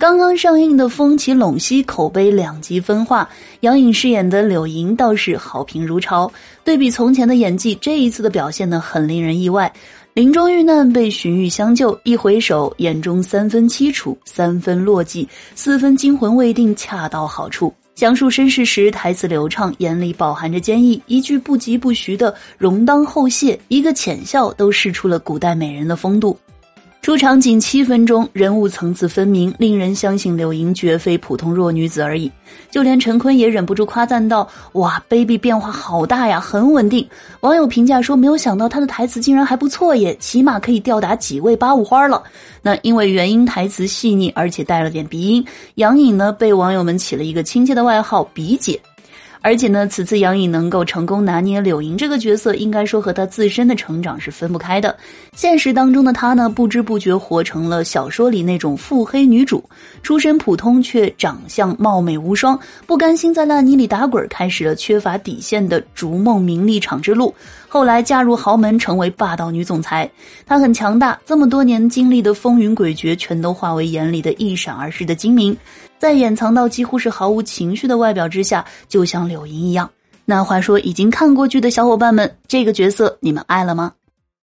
刚刚上映的《风起陇西》口碑两极分化，杨颖饰演的柳莹倒是好评如潮。对比从前的演技，这一次的表现呢很令人意外。临终遇难被荀彧相救，一回首，眼中三分凄楚，三分落寂，四分惊魂未定，恰到好处。讲述身世时，台词流畅，眼里饱含着坚毅，一句不疾不徐的“容当后谢”，一个浅笑，都试出了古代美人的风度。出场仅七分钟，人物层次分明，令人相信柳莹绝非普通弱女子而已。就连陈坤也忍不住夸赞道：“哇，baby 变化好大呀，很稳定。”网友评价说：“没有想到他的台词竟然还不错耶，起码可以吊打几位八五花了。”那因为原音台词细腻，而且带了点鼻音，杨颖呢被网友们起了一个亲切的外号“鼻姐”。而且呢，此次杨颖能够成功拿捏柳莹这个角色，应该说和她自身的成长是分不开的。现实当中的她呢，不知不觉活成了小说里那种腹黑女主，出身普通却长相貌美无双，不甘心在烂泥里打滚，开始了缺乏底线的逐梦名利场之路。后来嫁入豪门，成为霸道女总裁。她很强大，这么多年经历的风云诡谲，全都化为眼里的一闪而逝的精明。在掩藏到几乎是毫无情绪的外表之下，就像柳莹一样。那话说，已经看过剧的小伙伴们，这个角色你们爱了吗？